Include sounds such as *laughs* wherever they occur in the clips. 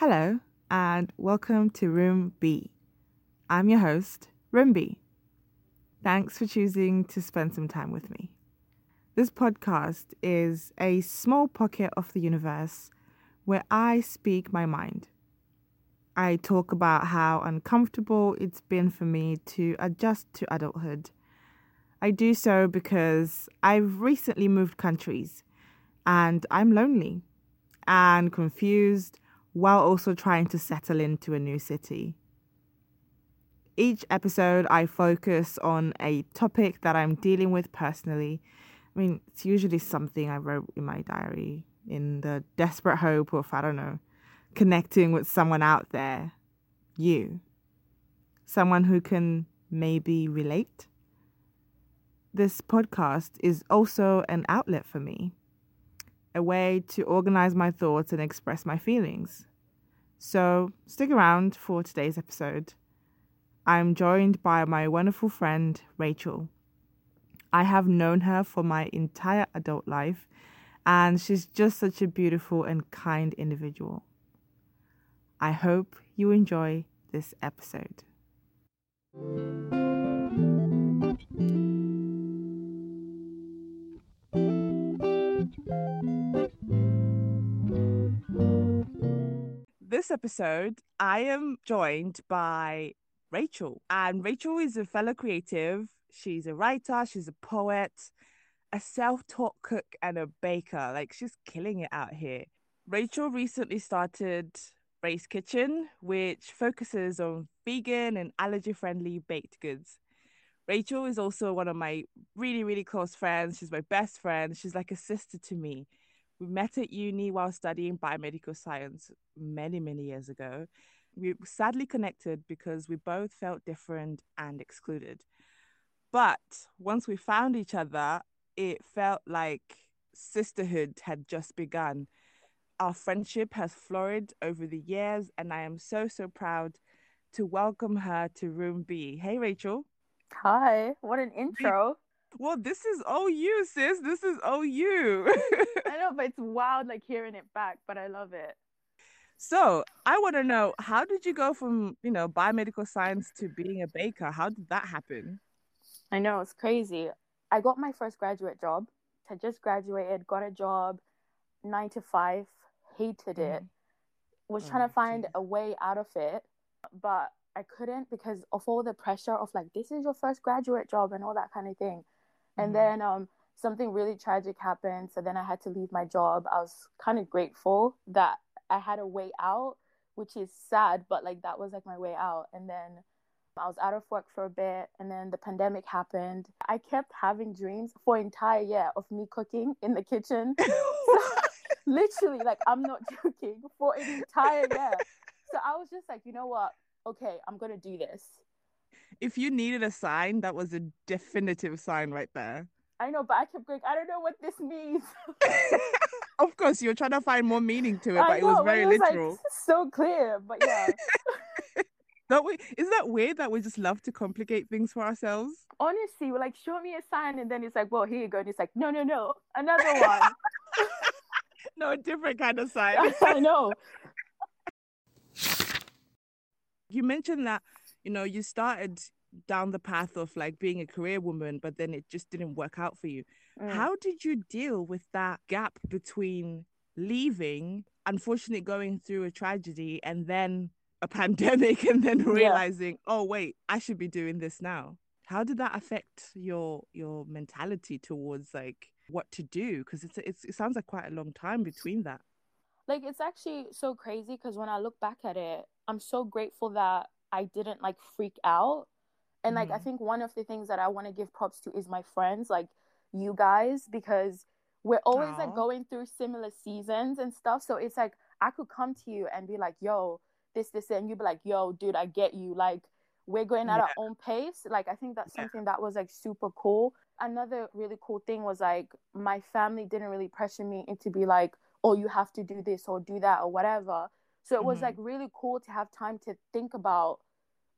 Hello, and welcome to Rumbii. I'm your host, Rumbii. Thanks for choosing to spend some time with me. This podcast is a small pocket of the universe where I speak my mind. I talk about how uncomfortable it's been for me to adjust to adulthood. I do so because I've recently moved countries and I'm lonely and confused while also trying to settle into a new city. Each episode, I focus on a topic that I'm dealing with personally. I mean, it's usually something I wrote in my diary in the desperate hope of, I don't know, connecting with someone out there, you, someone who can maybe relate. This podcast is also an outlet for me a way to organize my thoughts and express my feelings. So stick around for today's episode. I'm joined by my wonderful friend, Rachel. I have known her for my entire adult life, and she's just such a beautiful and kind individual. I hope you enjoy this episode. This episode, I am joined by Rachel, and Rachel is a fellow creative. She's a writer, she's a poet, a self taught cook, and a baker. Like, she's killing it out here. Rachel recently started Rae's Kitchen, which focuses on vegan and allergy friendly baked goods. Rachel is also one of my really, really close friends. She's my best friend. She's like a sister to me. We met at uni while studying biomedical science many, many years ago. We sadly connected because we both felt different and excluded. But once we found each other, it felt like sisterhood had just begun. Our friendship has flourished over the years, and I am so, so proud to welcome her to Rumbii. Hey, Rachel. Hi, what an intro. Well, this is all you, sis. This is all you. I know, but it's wild like hearing it back, but I love it. So I want to know how did you go from, you know, biomedical science to being a baker? How did that happen? I know, it's crazy. I got my first graduate job. I just graduated, got a job, nine to five, hated it. Mm. Was oh, trying to find geez. a way out of it, but I couldn't because of all the pressure of like, this is your first graduate job and all that kind of thing. And mm-hmm. then um, something really tragic happened. So then I had to leave my job. I was kind of grateful that I had a way out, which is sad, but like that was like my way out. And then I was out of work for a bit and then the pandemic happened. I kept having dreams for an entire year of me cooking in the kitchen. *laughs* *laughs* literally, like I'm not *laughs* joking, for an entire year. So I was just like, you know what? Okay, I'm gonna do this if you needed a sign, that was a definitive sign right there. I know, but I kept going, I don't know what this means. *laughs* of course, you're trying to find more meaning to it, but know, it was very it was literal. Like, *laughs* so clear, but yeah. *laughs* Don't we? Is that weird that we just love to complicate things for ourselves? Honestly, we're like, show me a sign, and then it's like, well, here you go. And it's like, no, no, no, another one. no, a different kind of sign. I know. You mentioned that you know, you started down the path of like being a career woman, but then it just didn't work out for you. Mm. How did you deal with that gap between leaving, unfortunately going through a tragedy, and then a *laughs* pandemic, and then realizing, yeah. oh wait, I should be doing this now? How did that affect your your mentality towards like what to do? Because it's, it's it sounds like quite a long time between that. Like it's actually so crazy because when I look back at it, I'm so grateful that I didn't like freak out. And like mm-hmm. I think one of the things that I want to give props to is my friends, like you guys, because we're always Aww. like going through similar seasons and stuff. So it's like I could come to you and be like, yo, this, this, and you'd be like, yo, dude, I get you. Like we're going at yeah. our own pace. Like I think that's something that was like super cool. Another really cool thing was like my family didn't really pressure me into be like, oh, you have to do this or do that or whatever. So it was mm-hmm. like really cool to have time to think about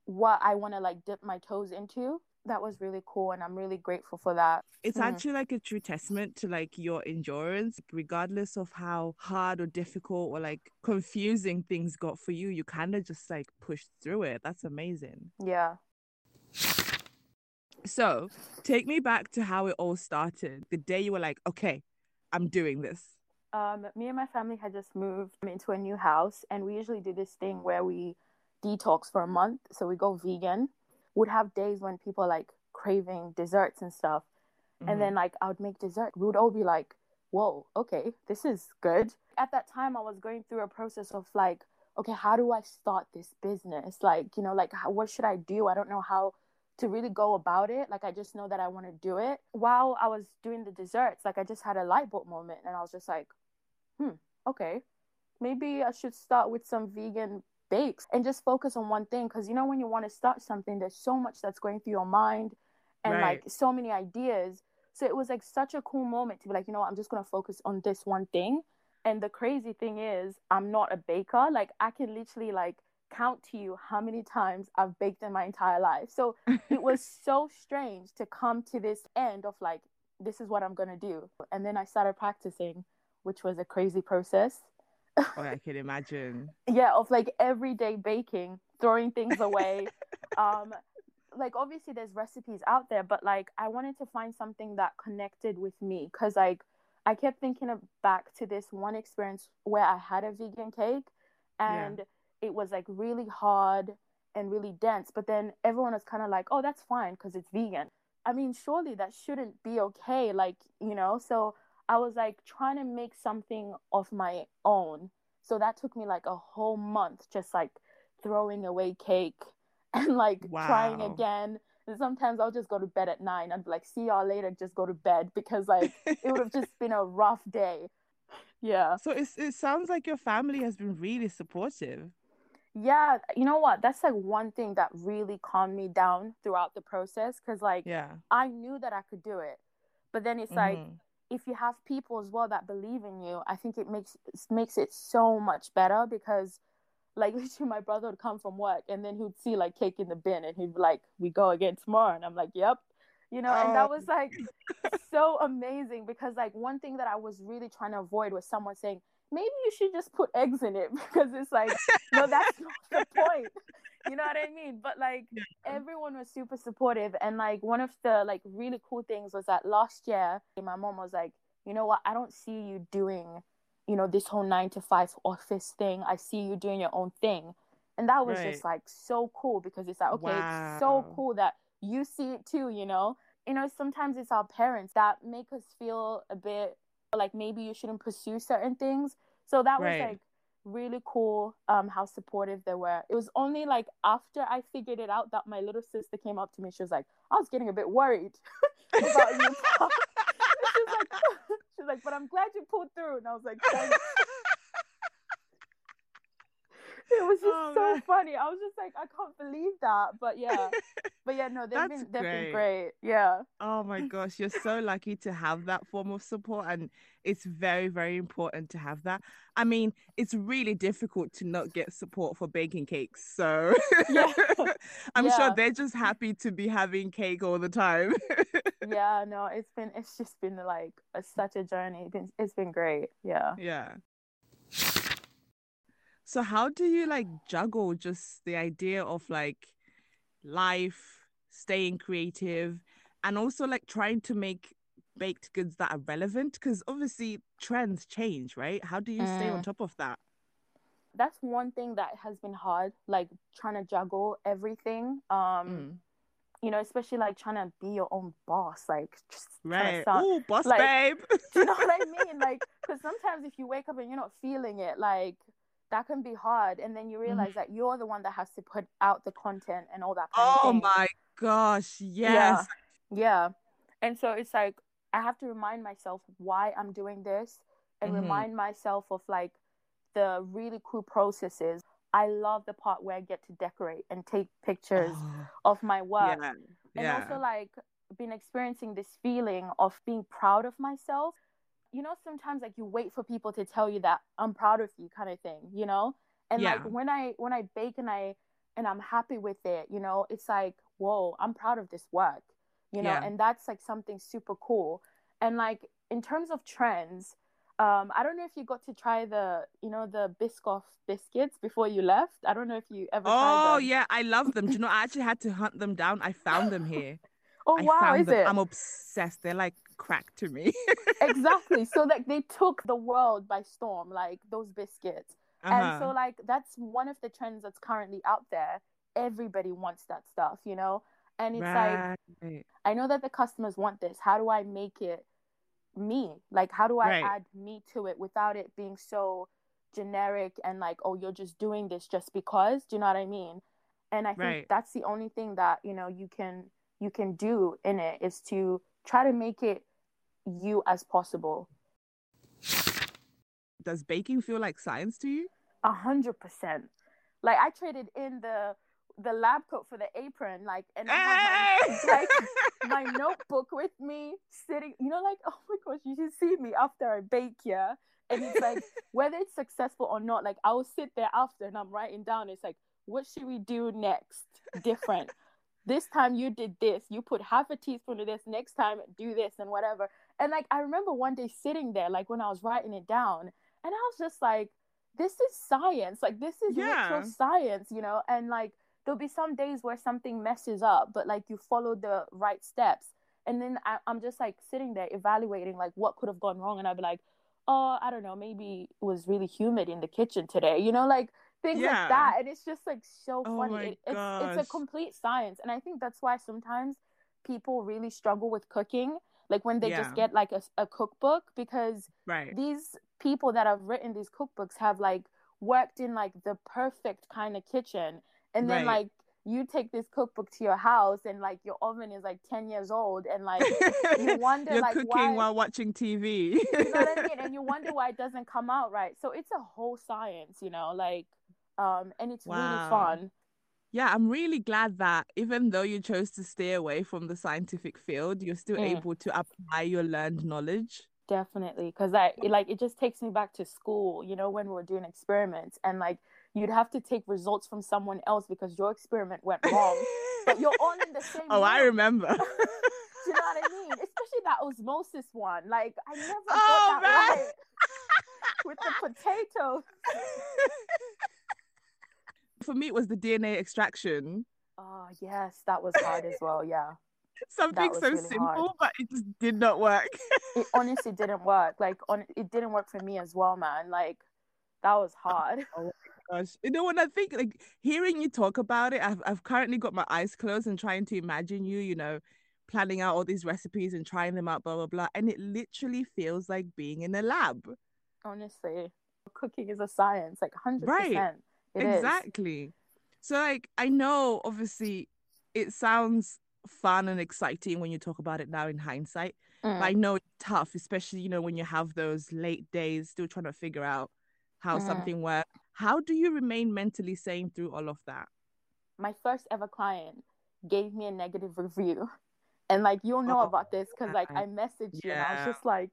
what I want to like dip my toes into. that was really cool and i'm really grateful for that. It's mm. actually like a true testament to like your endurance. Regardless of how hard or difficult or like confusing things got for you you kind of just like pushed through it. That's amazing. Yeah. So take me back to how it all started. The day you were like okay i'm doing this. Um, me and my family had just moved into a new house and we usually do this thing where we detox for a month so we go vegan would have days when people like craving desserts and stuff. Mm-hmm. And then like I would make dessert. We would all be like, whoa, okay, this is good. At that time, I was going through a process of like, okay, how do I start this business? Like, you know, like how, what should I do? I don't know how to really go about it. Like, I just know that I want to do it. While I was doing the desserts, like, I just had a light bulb moment and I was just like, hmm, okay, maybe I should start with some vegan bakes and just focus on one thing because you know when you want to start something there's so much that's going through your mind and right. like so many ideas. So it was like such a cool moment to be like you know what, i'm just going to focus on this one thing. And the crazy thing is i'm not a baker. Like i can literally like count to you how many times i've baked in my entire life. So *laughs* it was so strange to come to this end of like this is what i'm going to do. And then i started practicing which was a crazy process oh, I can imagine. *laughs* yeah, of like everyday baking, throwing things away. *laughs* um, like obviously there's recipes out there, but like I wanted to find something that connected with me because like I kept thinking of back to this one experience where I had a vegan cake and yeah. it was like really hard and really dense, but then everyone was kind of like, "Oh, that's fine because it's vegan." I mean, surely that shouldn't be okay, like, you know? So I was like trying to make something of my own. So that took me like a whole month just like throwing away cake *laughs* and like wow. trying again. And sometimes I'll just go to bed at nine. I'd be like, see y'all later, just go to bed *laughs* because like it would have just been a rough day. Yeah. So it's, it sounds like your family has been really supportive. Yeah, you know what? That's like one thing that really calmed me down throughout the process because like yeah. I knew that I could do it. But then it's mm-hmm. like if you have people as well that believe in you, I think it makes makes it so much better because like *laughs* literally my brother would come from work and then he'd see like cake in the bin and he'd be like, We go again tomorrow and I'm like, Yep. You know, oh. and that oh. was like *laughs* so amazing because like one thing that I was really trying to avoid was someone saying, Maybe you should just put eggs in it *laughs* because it's like, no, that's *laughs* not the point you know what I mean? But like yeah. everyone was super supportive and like one of the like really cool things was that last year my mom was like, you know what, I don't see you doing, you know, this whole nine to five office thing. I see you doing your own thing. And that was right. just like so cool because it's like, okay, wow. it's so cool that you see it too, you know? You know, sometimes it's our parents that make us feel a bit like maybe you shouldn't pursue certain things. So that right. was like really cool um how supportive they were. It was only like after i figured it out that my little sister came up to me. She was like i was getting a bit worried *laughs* about you *laughs* she's like *laughs* like but i'm glad you pulled through. And i was like Thanks. It was just oh, so man. funny. I was just like, I can't believe that. But yeah, *laughs* but yeah, no, they've That's been they've great. been great. Yeah. Oh my gosh, you're so lucky to have that form of support, and it's very very important to have that. I mean, it's really difficult to not get support for baking cakes. So yeah. *laughs* I'm yeah. sure they're just happy to be having cake all the time. yeah, *laughs* no, it's been it's just been like a, such a journey. It's been it's been great. Yeah. Yeah. So how do you like juggle just the idea of like life, staying creative, and also like trying to make baked goods that are relevant? Because obviously trends change, right? How do you mm. stay on mm. top of that? That's one thing that has been hard, like trying to juggle everything. Um, mm. you know, especially like trying to be your own boss, like just right. Oh, boss like, babe. *laughs* do you know what I *laughs* mean? Like, because sometimes if you wake up and you're not feeling it, like that can be hard and then you mm-hmm. realize mm-hmm. that you're the one that has to put out the content and all that oh my gosh yes yeah. yeah and so it's like i have to remind myself why i'm doing this and mm-hmm. remind myself of like the really cool processes i love the part where i get to decorate and take pictures oh, of my work yeah. and yeah. also like been experiencing this feeling of being proud of myself you know sometimes like you wait for people to tell you that i'm proud of you kind of thing you know and yeah. like when i when i bake and i and i'm happy with it you know it's like whoa, I'm proud of this work, you know, Yeah. and that's like something super cool. And like in terms of trends, um, I don't know if you got to try the, you know, the Biscoff biscuits before you left. I don't know if you ever tried Oh yeah, I love them. Do you know? I actually had to hunt them down. I found them here. *laughs* Oh I wow, is them. it? I'm obsessed. They're like crack to me. *laughs* exactly. So like they took the world by storm, like those biscuits. And so Uh-huh. like that's one of the trends that's currently out there. Everybody wants that stuff, you know? And it's like. I know that the customers want this. How do I make it me? Like how do I Right. add me to it without it being so generic and like, oh, you're just doing this just because? Do you know what I mean? And I think Right. that's the only thing that, you know, you can you can do in it is to try to make it you as possible. Does baking feel like science to you? A hundred percent. Like I traded in the the lab coat for the apron, like, and I have my, like *laughs* my notebook with me, sitting. You know, like, oh my gosh, you should see me after I bake, yeah. And it's like *laughs* whether it's successful or not, like I will sit there after and I'm writing down. It's like, what should we do next? Different. *laughs* this time you did this. You put half a teaspoon of this. Next time do this and whatever. And like I remember one day sitting there, like when I was writing it down, and I was just like, this is science. Like this is Yeah. literal science, you know. And like there'll be some days where something messes up, but like you follow the right steps. And then I, I'm just like sitting there evaluating like what could have gone wrong, and I'd be like, oh, I don't know, maybe it was really humid in the kitchen today, you know, like things Yeah. like that. And it's just like so Oh funny. It, it's it's a complete science, and I think that's why sometimes people really struggle with cooking, like when they Yeah. just get like a, a cookbook because Right. these people that have written these cookbooks have like worked in like the perfect kind of kitchen and then Right. like you take this cookbook to your house and like your oven is like 10 years old and like *laughs* you wonder You're like cooking why while watching TV. you know what I mean and you *laughs* wonder why it doesn't come out right so it's a whole science you know like um and it's really fun Yeah, I'm really glad that even though you chose to stay away from the scientific field, you're still Mm. able to apply your learned knowledge. definitely because i it, like it just takes me back to school you know when we were doing experiments and like you'd have to take results from someone else because your experiment went wrong but you're all in the *laughs* same Oh, I remember. *laughs* Do you know what I *laughs* mean? Especially that osmosis one. Like I never Oh, got that man. right with the potato. For me, it was the DNA extraction. Oh yes, that was hard as well. Yeah, *laughs* Something so really simple, hard. but it just did not work. *laughs* it honestly didn't work. Like on, it didn't work for me as well, man. Like that was hard. *laughs* Oh gosh, you know when I think like hearing you talk about it, I've I've currently got my eyes closed and trying to imagine you, you know, planning out all these recipes and trying them out, blah blah blah, and it literally feels like being in a lab. Honestly, cooking is a science. Like hundred Right. It is. exactly. So like I know obviously it sounds fun and exciting when you talk about it now in hindsight, Mm. but I know it's tough, especially you know when you have those late days still trying to figure out how Mhm. something works. How do you remain mentally sane through all of that? my first ever client gave me a negative review. *laughs* And like you'll know Oh, about this because like I messaged you and I was just like,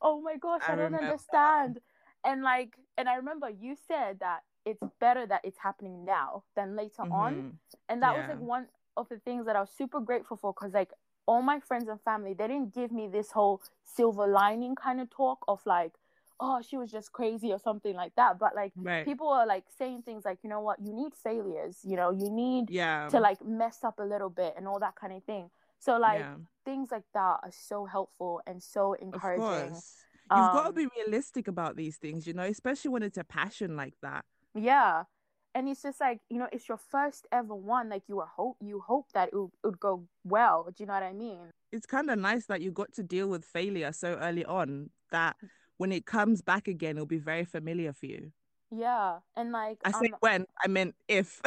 Oh my gosh, I I, don't remember. understand. And like and I remember you said that it's better that it's happening now than later on. Mhm. And that was like one of the things that I was super grateful for because like all my friends and family, they didn't give me this whole silver lining kind of talk of like, oh, she was just crazy or something like that. But like Right. people are like saying things like, you know what, you need failures, you know, you need yeah. to like mess up a little bit and all that kind of thing. So like yeah. things like that are so helpful and so encouraging. You've got to Um, be realistic about these things, you know, especially when it's a passion like that. Yeah. And it's just like, you know, it's your first ever one. Like you were hope you hope that it would, it would go well. Do you know what I mean? It's kind of nice that you got to deal with failure so early on that when it comes back again, it'll be very familiar for you. Yeah. And like I say um, when, I meant if.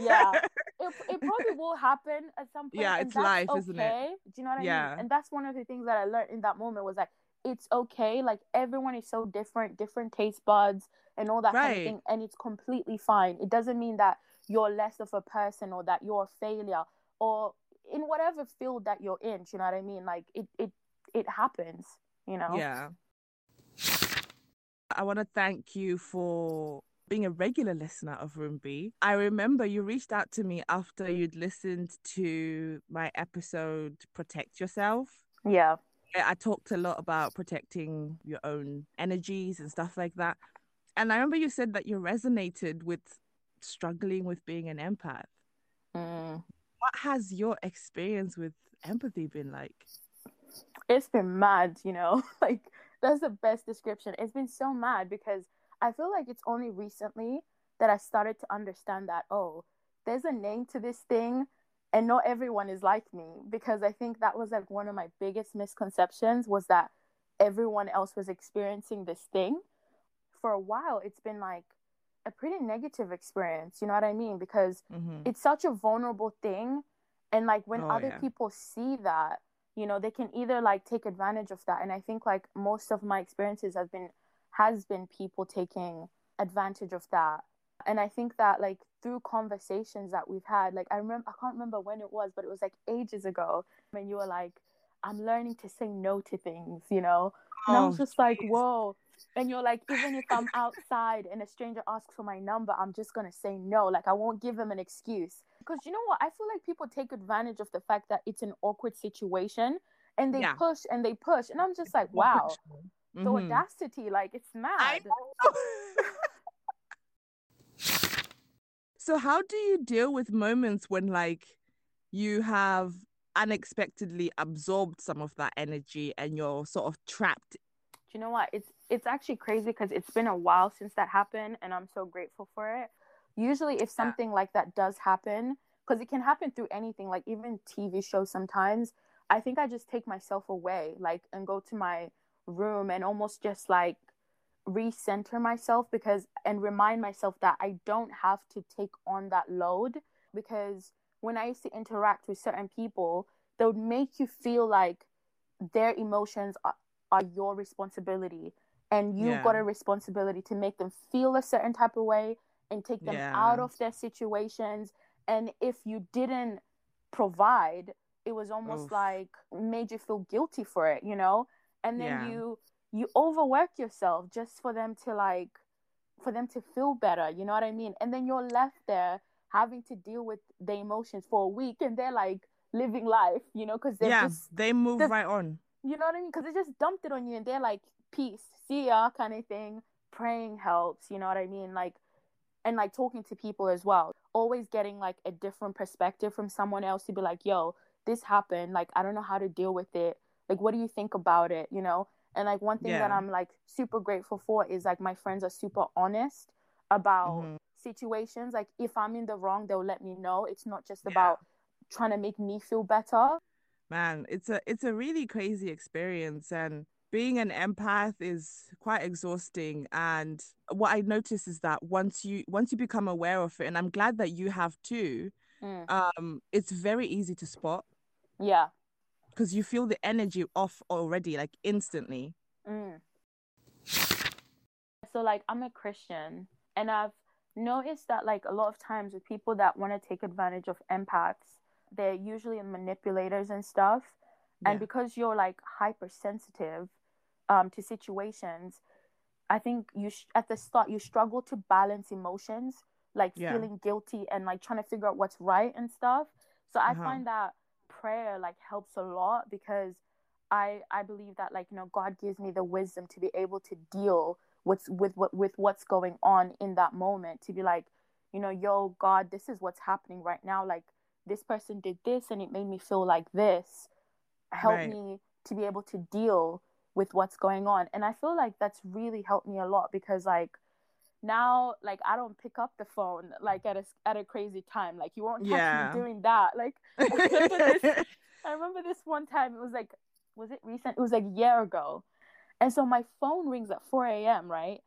Yeah. *laughs* it, it probably will happen at some point. Yeah, it's life, isn't it? Do you know what I Yeah. mean? And that's one of the things that I learned in that moment was like it's okay. Like everyone is so different, different taste buds and all that kind of thing, and it's completely fine. It doesn't mean that you're less of a person or that you're a failure or in whatever field that you're in. You know what I mean? Like it it it happens. You know? Yeah. I want to thank you for being a regular listener of Rumbii, I remember you reached out to me after you'd listened to my episode Protect Yourself. Yeah. I talked a lot about protecting your own energies and stuff like that. And I remember you said that you resonated with struggling with being an empath. Mm. What has your experience with empathy been like? It's been mad, you know? *laughs* like, that's the best description. It's been so mad because I feel like it's only recently that I started to understand that, oh, there's a name to this thing and not everyone is like me because I think that was like one of my biggest misconceptions was that everyone else was experiencing this thing. For a while, it's been like a pretty negative experience, you know what I mean? Because Mhm. it's such a vulnerable thing. And like when Oh, other yeah. people see that, you know, they can either like take advantage of that. And I think like most of my experiences have been, has been people taking advantage of that. And I think that like through conversations that we've had, like I remember, I can't remember when it was, but it was like ages ago when you were like, I'm learning to say no to things, you know? And I was Oh, just like, whoa. And you're like, even if I'm *laughs* outside and a stranger asks for my number, I'm just going to say no. Like, I won't give them an excuse. Because you know what? I feel like people take advantage of the fact that it's an awkward situation and they Yeah. push and they push. And I'm just like, wow, the Mhm. audacity, like, it's mad. *laughs* I know. So how do you deal with moments when like you have unexpectedly absorbed some of that energy and you're sort of trapped Do you know what? It's it's actually crazy because it's been a while since that happened, and I'm so grateful for it. Usually, if something like that does happen, because it can happen through anything, like even TV shows sometimes, I think I just take myself away, like, and go to my room and almost just like recenter myself because and remind myself that I don't have to take on that load because when I used to interact with certain people, they would make you feel like their emotions are, are your responsibility and you Yeah. got a responsibility to make them feel a certain type of way and take them Yeah. out of their situations and if you didn't provide it was almost Oof. like made you feel guilty for it you know and then Yeah. you you overwork yourself just for them to like for them to feel better you know what i mean and then you're left there having to deal with the emotions for a week and they're like living life you know because they're yeah just they move right on you know what I mean? Because they just dumped it on you and they're like, peace, see ya, kind of thing. Praying helps, you know what I mean? Like, and like talking to people as well. Always getting like a different perspective from someone else to be like, yo, this happened. Like, I don't know how to deal with it. Like, what do you think about it? You know? And like, one thing that I'm like super grateful for is like my friends are super honest about Mhm. situations. Like, if I'm in the wrong, they'll let me know. It's not just Yeah. about trying to make me feel better. man it's a it's a really crazy experience and being an empath is quite exhausting and what i notice is that once you once you become aware of it and i'm glad that you have too Mm. um it's very easy to spot Yeah. Because you feel the energy off already like instantly Mm. So like I'm a Christian and I've noticed that like a lot of times with people that want to take advantage of empaths, they're usually manipulators and stuff. Yeah. And because you're like hypersensitive um to situations, I think you sh- at the start you struggle to balance emotions, like Yeah. feeling guilty and like trying to figure out what's right and stuff. So I Uh-huh. find that prayer like helps a lot because I I believe that like you know God gives me the wisdom to be able to deal with with what with what's going on in that moment to be like you know yo God this is what's happening right now. Like this person did this and it made me feel like this. Help Right. me to be able to deal with what's going on. And I feel like that's really helped me a lot because like now like I don't pick up the phone like at a at a crazy time like you won't catch Yeah. me doing that like *laughs* I remember this I remember this one time. It was like, was it recent? It was like a year ago, and so my phone rings at four a.m. Right,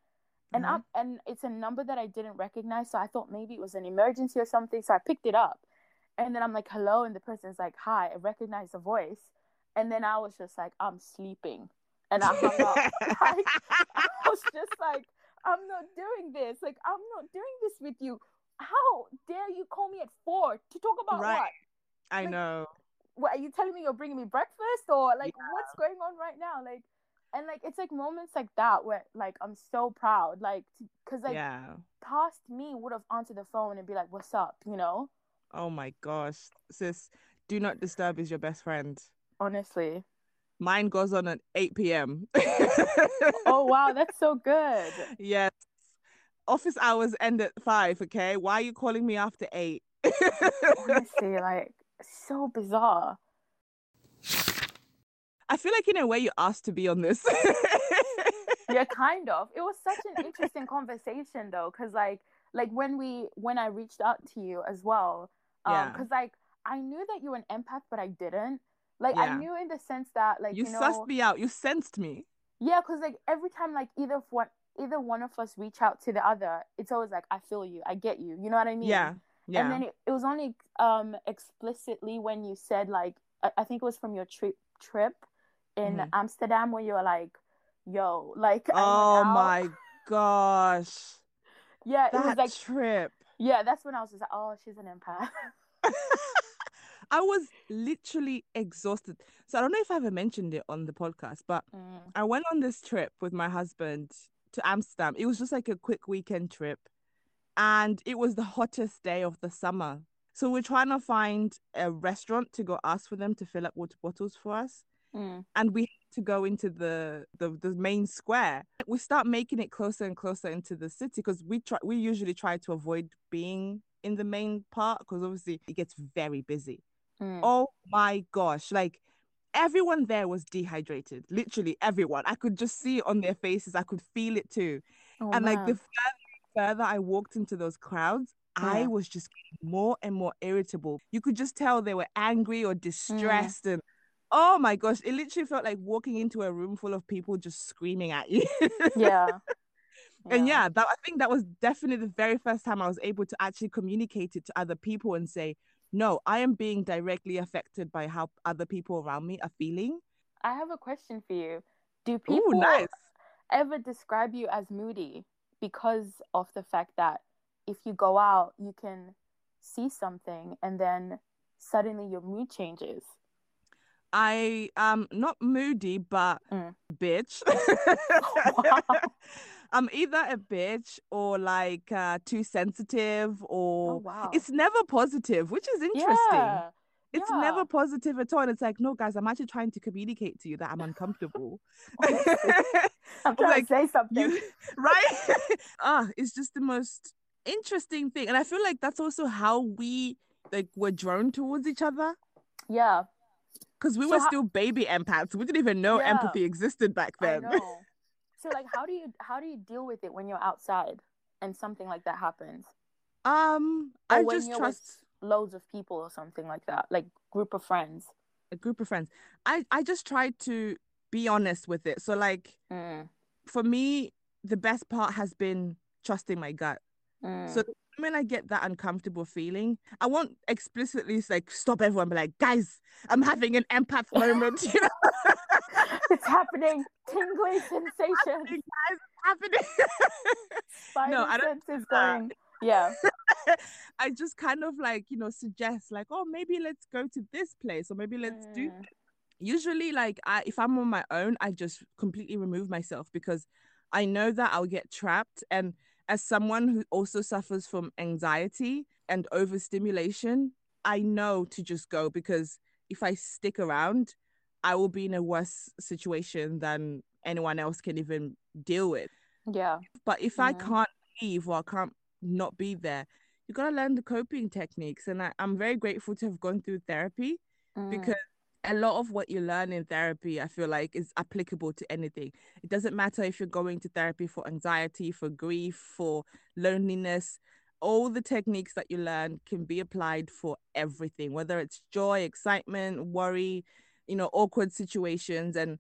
and Mhm. I'm and it's a number that I didn't recognize. So I thought maybe it was an emergency or something. So I picked it up, and then I'm like, hello, and the person's like, hi. I recognize the voice, and then I was just like, I'm sleeping, and I hung up. *laughs* like, I was just like, I'm not doing this. Like, I'm not doing this with you. How dare you call me at four to talk about Right. what? I Like, know. what are you telling me you're bringing me breakfast or like what's going on right now like and like it's like moments like that where like I'm so proud, like because like yeah. past me would have answered the phone and be like, "What's up?" You know. Oh my gosh, sis, do not disturb is your best friend. Honestly. Mine goes on at 8 p.m. *laughs* oh wow, that's so good. Yes. Office hours end at five, okay? Why are you calling me after eight? *laughs* Honestly, *laughs* like so bizarre. I feel like in a way you asked to be on this. yeah, kind of. It was such an interesting conversation though, because like like when we when I reached out to you as well, um, Yeah. because like I knew that you were an empath, but I didn't. Like Yeah. I knew in the sense that like you you, know, sussed me out. You sensed me. yeah, because like every time like either of one either one of us reach out to the other, it's always like I feel you, I get you. You know what I mean? Yeah. Yeah. And then it, it was only um explicitly when you said like I, I think it was from your trip trip in Mhm. Amsterdam where you were like, "Yo, *laughs* like." Oh my gosh. Yeah, it was like trip. yeah. That's when I was just like, "Oh, she's an empath." *laughs* I was literally exhausted. So I don't know if I ever mentioned it on the podcast, but Mm, I went on this trip with my husband to Amsterdam. It was just like a quick weekend trip. And it was the hottest day of the summer. So we're trying to find a restaurant to go ask for them to fill up water bottles for us. mm, And we had to go into the, the, the main square. We start making it closer and closer into the city because we try we usually try to avoid being in the main part because obviously it gets very busy. Mm. Oh my gosh. Like everyone there was dehydrated. Literally everyone. I could just see it on their faces. I could feel it too. Oh, and like the further, further I walked into those crowds, I was just getting more and more irritable. You could just tell they were angry or distressed. And oh my gosh, it literally felt like walking into a room full of people just screaming at you. *laughs* yeah. And yeah, that I think that was definitely the very first time I was able to actually communicate it to other people and say, no, I am being directly affected by how other people around me are feeling. I have a question for you. Do Ooh, people nice. ever describe you as moody because of the fact that if you go out, you can see something and then suddenly your mood changes? I am not moody, but Mm. bitch. *laughs* Wow. *laughs* I'm either a bitch or like uh, too sensitive, or Oh wow. it's never positive, which is interesting. Yeah. It's yeah. never positive at all. And it's like, no, guys, I'm actually trying to communicate to you that I'm uncomfortable. *laughs* I'm *laughs* trying like, to say something. you *laughs* right ah it's just the most interesting thing and i feel like that's also how we like were drawn towards each other Yeah. because we So were how- still baby empaths we didn't even know Yeah. empathy existed back then. So like how do you how do you deal with it when you're outside and something like that happens? um Or i just trust loads of people or something like that, like group of friends. a group of friends i i just try to be honest with it so like Mm, for me the best part has been trusting my gut mm. So when I get that uncomfortable feeling, I won't explicitly like stop everyone, be like, guys, I'm having an empath *laughs* moment. You know, *laughs* it's happening. Tingly sensation. guys, happening. *laughs* Spider I don't is going. Yeah. I just kind of like, you know, suggest like, oh, maybe let's go to this place or maybe let's do Mm, usually like I if I'm on my own, I just completely remove myself because I know that I'll get trapped. And as someone who also suffers from anxiety and overstimulation, I know to just go because if I stick around, I will be in a worse situation than anyone else can even deal with. Yeah. But if I Mhm. can't leave or I can't not be there, you gotta learn the coping techniques. And I, I'm very grateful to have gone through therapy Mm, because a lot of what you learn in therapy, I feel like, is applicable to anything. It doesn't matter if you're going to therapy for anxiety, for grief, for loneliness. All the techniques that you learn can be applied for everything, whether it's joy, excitement, worry, you know, awkward situations. And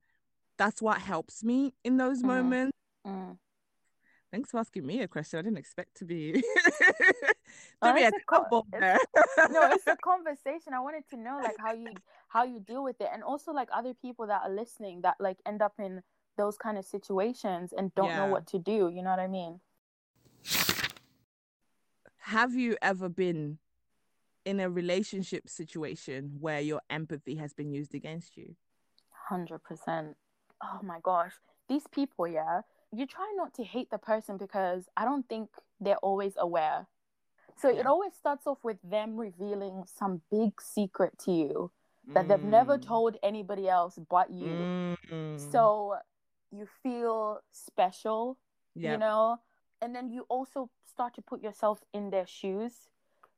that's what helps me in those Mhm. moments. mm. Thanks for asking me a question. I didn't expect to be *laughs* to Oh, be a it's a co- couple it's- no, it's a *laughs* conversation. I wanted to know like how you how you deal with it, and also like other people that are listening that like end up in those kind of situations and don't know what to do. You know what I mean? Have you ever been in a relationship situation where your empathy has been used against you? Hundred percent. oh my gosh, these people, yeah, you try not to hate the person because I don't think they're always aware. So Yeah. it always starts off with them revealing some big secret to you that they've never Mm. told anybody else but you. Mm. So you feel special, yeah. you know? And then you also start to put yourself in their shoes.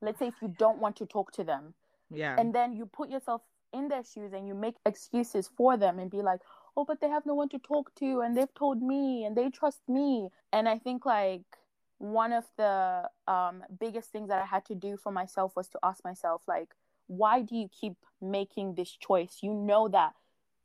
Let's say if you don't want to talk to them, yeah. and then you put yourself in their shoes and you make excuses for them and be like, oh, but they have no one to talk to, and they've told me, and they trust me. And I think like one of the um, biggest things that I had to do for myself was to ask myself, like, why do you keep making this choice? You know that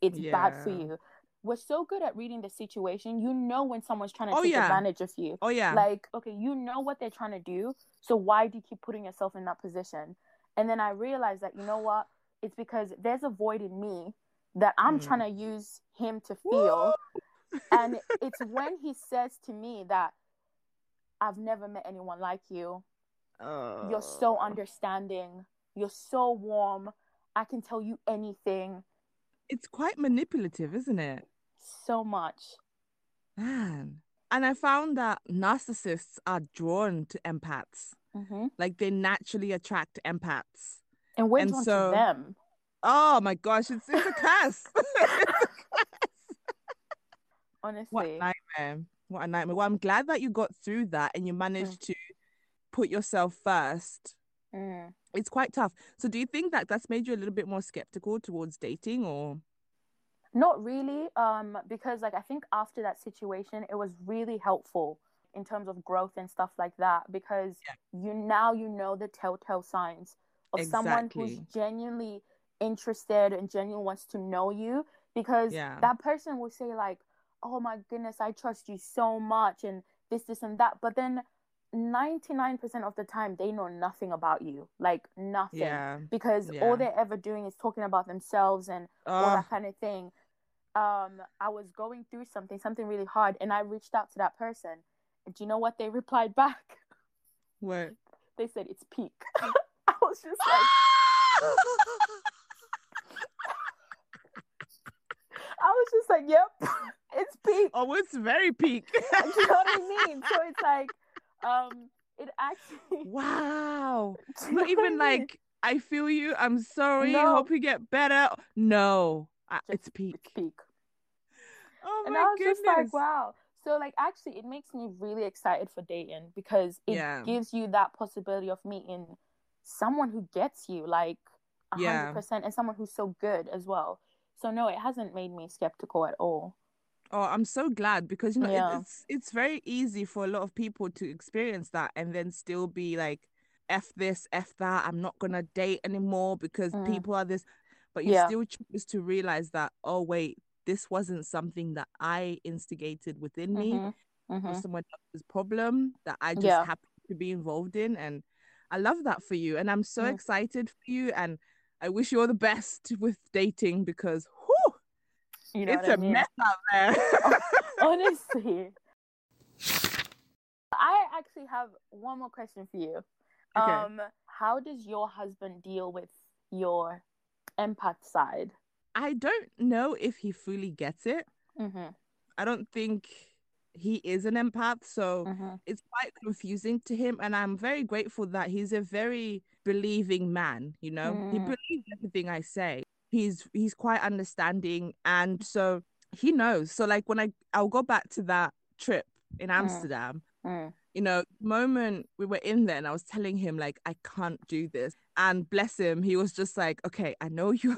it's bad for you. We're so good at reading the situation. You know when someone's trying to Oh, take yeah. advantage of you. oh yeah. Like, okay, you know what they're trying to do. So why do you keep putting yourself in that position? And then I realized that, you know what? It's because there's a void in me that I'm Mm. trying to use him to feel. and *laughs* it's when he says to me that I've never met anyone like you. You're so Oh. understanding. You're so warm. I can tell you anything. It's quite manipulative, isn't it? So much. Man. And I found that narcissists are drawn to empaths. hmm Like they naturally attract empaths. And we're And drawn so- to them. Oh my gosh, it's it's a curse. *laughs* Honestly. what a nightmare. What a nightmare. Well, I'm glad that you got through that and you managed to put yourself first. Mm. It's quite tough. So do you think that that's made you a little bit more skeptical towards dating or Not really, um, because like I think after that situation, it was really helpful in terms of growth and stuff like that. Because you now you know the telltale signs of someone who's genuinely interested and genuinely wants to know you. Because Yeah. that person will say like, "Oh my goodness, I trust you so much," and this, this, and that. But then, ninety nine percent of the time, they know nothing about you, like nothing. yeah. Because Yeah. all they're ever doing is talking about themselves and all Oh, that kind of thing. Um, I was going through something, something really hard, and I reached out to that person. And do you know what they *laughs* replied back? what? They said it's peak. *laughs* I was just like, I was just like, yep, *laughs* it's peak. oh, it's very peak. Do you know what I mean? So it's like, um, it actually. *laughs* wow. *laughs* Not even like I feel you. I'm sorry. No. Hope you get better. No, I, it's peak. It's peak. Oh and I was goodness. just like, wow. So like actually it makes me really excited for dating because it Yeah. gives you that possibility of meeting someone who gets you like a hundred percent and someone who's so good as well. So no, it hasn't made me skeptical at all. Oh, I'm so glad because you know it- Yeah. it's it's very easy for a lot of people to experience that and then still be like, "F this, f that." I'm not gonna date anymore because Mm. people are this. But you Yeah. still choose to realize that, oh wait, this wasn't something that I instigated within me. Mhm. It was Mhm. someone else's problem that I just Yeah. happened to be involved in, and I love that for you. And I'm so Mm. excited for you, and I wish you all the best *laughs* with dating because, You know it's I a mean? mess out there. *laughs* *laughs* Honestly. I actually have one more question for you. Okay. Um, how does your husband deal with your empath side? I don't know if he fully gets it. Mm-hmm. I don't think he is an empath, so Mm-hmm. it's quite confusing to him. And I'm very grateful that he's a very believing man. You know, he Mm. believes everything I say. He's he's quite understanding, and so he knows. So like when I I'll go back to that trip in Amsterdam. Mm. You know, moment we were in there, and I was telling him like I can't do this, and bless him, he was just like, "Okay, I know *laughs* you,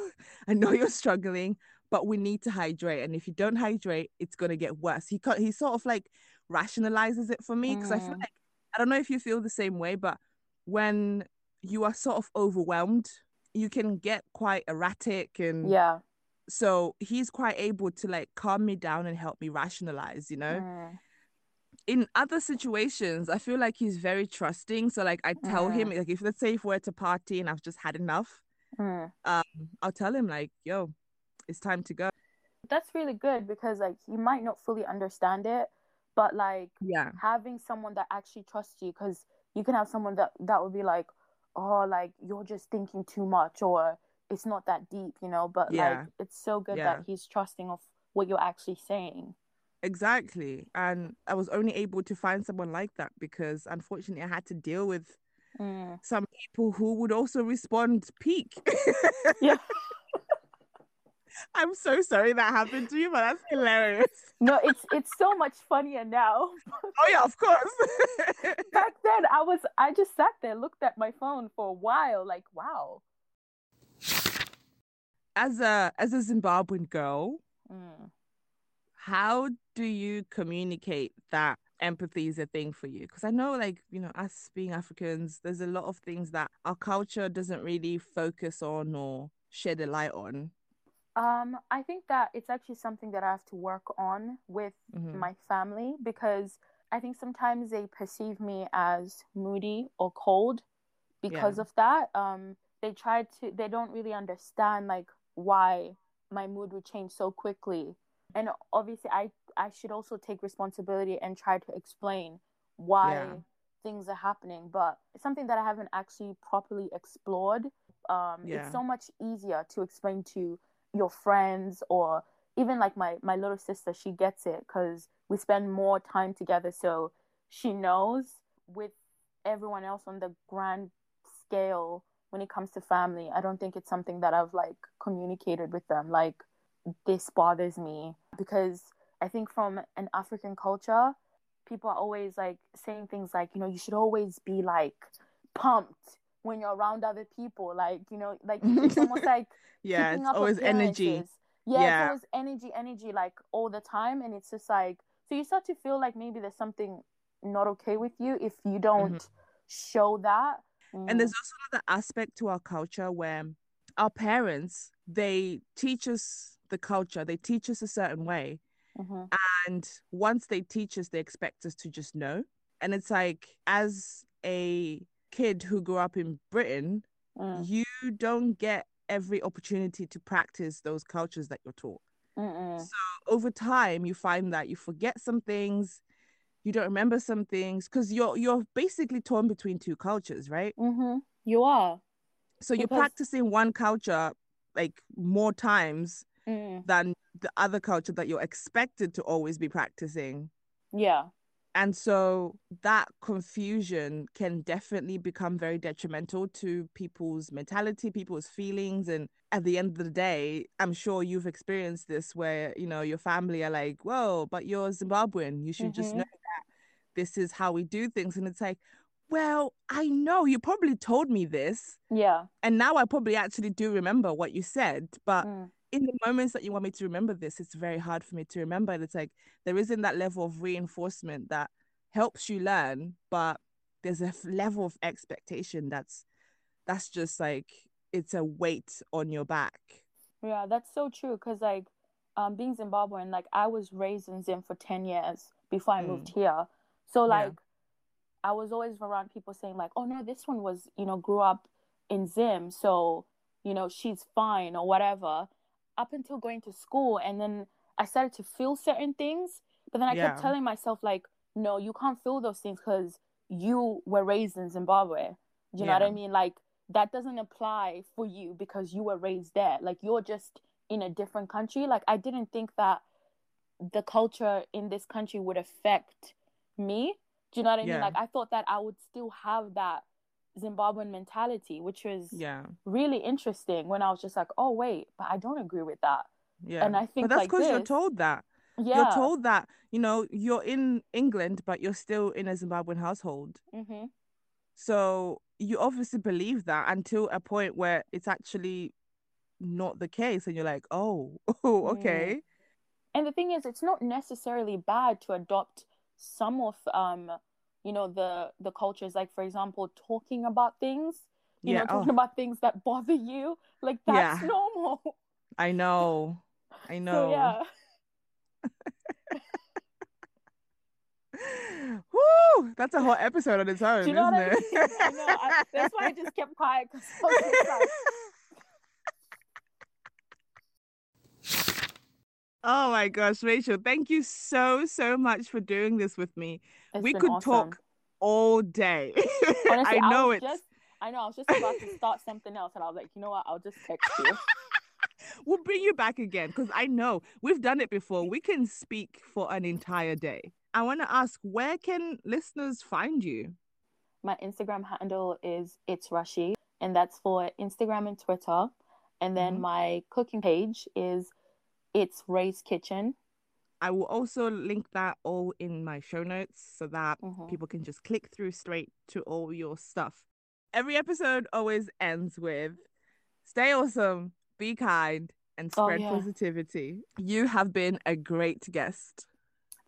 I know you're struggling, but we need to hydrate, and if you don't hydrate, it's gonna get worse." He ca- he sort of like rationalizes it for me because I feel Mm. like I don't know if you feel the same way, but when you are sort of overwhelmed, you can get quite erratic, and Yeah. so he's quite able to like calm me down and help me rationalize, you know Mm. in other situations, I feel like he's very trusting. So like I tell him, like if let's say if we're at a party and I've just had enough, Mm. um, I'll tell him like, yo, it's time to go. That's really good because like you might not fully understand it, but like Yeah. having someone that actually trusts you because you can have someone that that would be like, oh, like you're just thinking too much or it's not that deep, you know. But Yeah. like it's so good Yeah. that he's trusting of what you're actually saying. Exactly. And I was only able to find someone like that because unfortunately I had to deal with Mm. some people who would also respond peak. Yeah. *laughs* I'm so sorry that happened to you, but that's hilarious. *laughs* No, it's it's so much funnier now. Oh yeah, of course. *laughs* Back then, I was I just sat there, looked at my phone for a while, like, wow. as a as a Zimbabwean girl, Mm. how do you communicate that empathy is a thing for you? Because I know, like, you know, us being Africans, there's a lot of things that our culture doesn't really focus on or shed a light on. Um, I think that it's actually something that I have to work on with Mhm. my family because I think sometimes they perceive me as moody or cold because Yeah. of that. Um, they try to they don't really understand like why my mood would change so quickly. And obviously I I should also take responsibility and try to explain why Yeah. things are happening, but it's something that I haven't actually properly explored. Um, Yeah. it's so much easier to explain to your friends or even like my my little sister she gets it because we spend more time together. So she knows with everyone else on the grand scale when it comes to family i don't think it's something that i've like communicated with them like this bothers me. Because i think from an african culture people are always like saying things like you know you should always be like pumped when you're around other people like you know like *laughs* it's almost like Yeah, it's always energy. Yeah, Yeah. it's always energy, energy, like all the time, and it's just like so you start to feel like maybe there's something not okay with you if you don't show that. Mm-hmm. And there's also another aspect to our culture where our parents, they teach us the culture, they teach us a certain way. Mhm. And once they teach us, they expect us to just know. And it's like, as a kid who grew up in Britain, Mm, you don't get every opportunity to practice those cultures that you're taught. mm, mm. Over time, you find that you forget some things, you don't remember some things, because you're you're basically torn between two cultures, right? Mhm. You are. So you're practicing one culture like more times Mm. than the other culture that you're expected to always be practicing. Yeah. And so that confusion can definitely become very detrimental to people's mentality, people's feelings. And at the end of the day, I'm sure you've experienced this where, you know, your family are like, whoa, but you're Zimbabwean. You should just Mhm. know that this is how we do things. And it's like, well, I know you probably told me this. Yeah. And now I probably actually do remember what you said. But Mm. In the moments that you want me to remember this, it's very hard for me to remember. And it's like there isn't that level of reinforcement that helps you learn, but there's a level of expectation that's that's just like it's a weight on your back. Yeah, that's so true. Cause like, um, being Zimbabwean, like I was raised in Zim for ten years before I Mm. moved here. So Yeah. like, I was always around people saying like, "Oh no, this one was you know grew up in Zim, so you know she's fine or whatever." Up until going to school, and then I started to feel certain things, but then I kept telling myself like, "No, you can't feel those things because you were raised in Zimbabwe." Do you know what I mean? Like that doesn't apply for you because you were raised there. Like you're just in a different country. Like I didn't think that the culture in this country would affect me. Do you know what I mean? Like I thought that I would still have that Zimbabwean mentality, which was Yeah. really interesting when I was just like, oh wait, but I don't agree with that. Yeah. And I think but that's like because you're told that. Yeah. You're told that, you know, you're in England, but you're still in a Zimbabwean household. hmm So you obviously believe that until a point where it's actually not the case, and you're like, oh, *laughs* oh, Mm. okay, And the thing is, it's not necessarily bad to adopt some of um, you know, the the cultures. Like for example, talking about things. You yeah. know, Oh, talking about things that bother you. Like that's Yeah. normal. I know, I *laughs* know. So yeah. *laughs* Woo! That's a whole episode on its own, *laughs* Do you know isn't I it? mean? I know. I, that's why I just kept quiet because I was like, Oh my gosh, Rachel, thank you so, so much for doing this with me. it's we could awesome. talk all day. *laughs* Honestly, I know was it's just I know I was just about to start something else and I was like, you know what, I'll just text you. *laughs* we'll bring you back again because I know we've done it before. We can speak for an entire day. I want to ask, where can listeners find you? My Instagram handle is it's Rashi, and that's for Instagram and Twitter. And then mm-hmm. my cooking page is it's Rae's Kitchen. I will also link that all in my show notes so that mm-hmm. people can just click through straight to all your stuff. Every episode always ends with stay awesome, be kind, and oh, spread oh, yeah. positivity. You have been a great guest.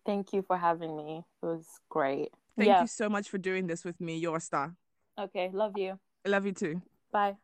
Thank you for having me. It was great. Thank yeah. you so much for doing this with me. You're a star. Okay, love you. I love you too. Bye.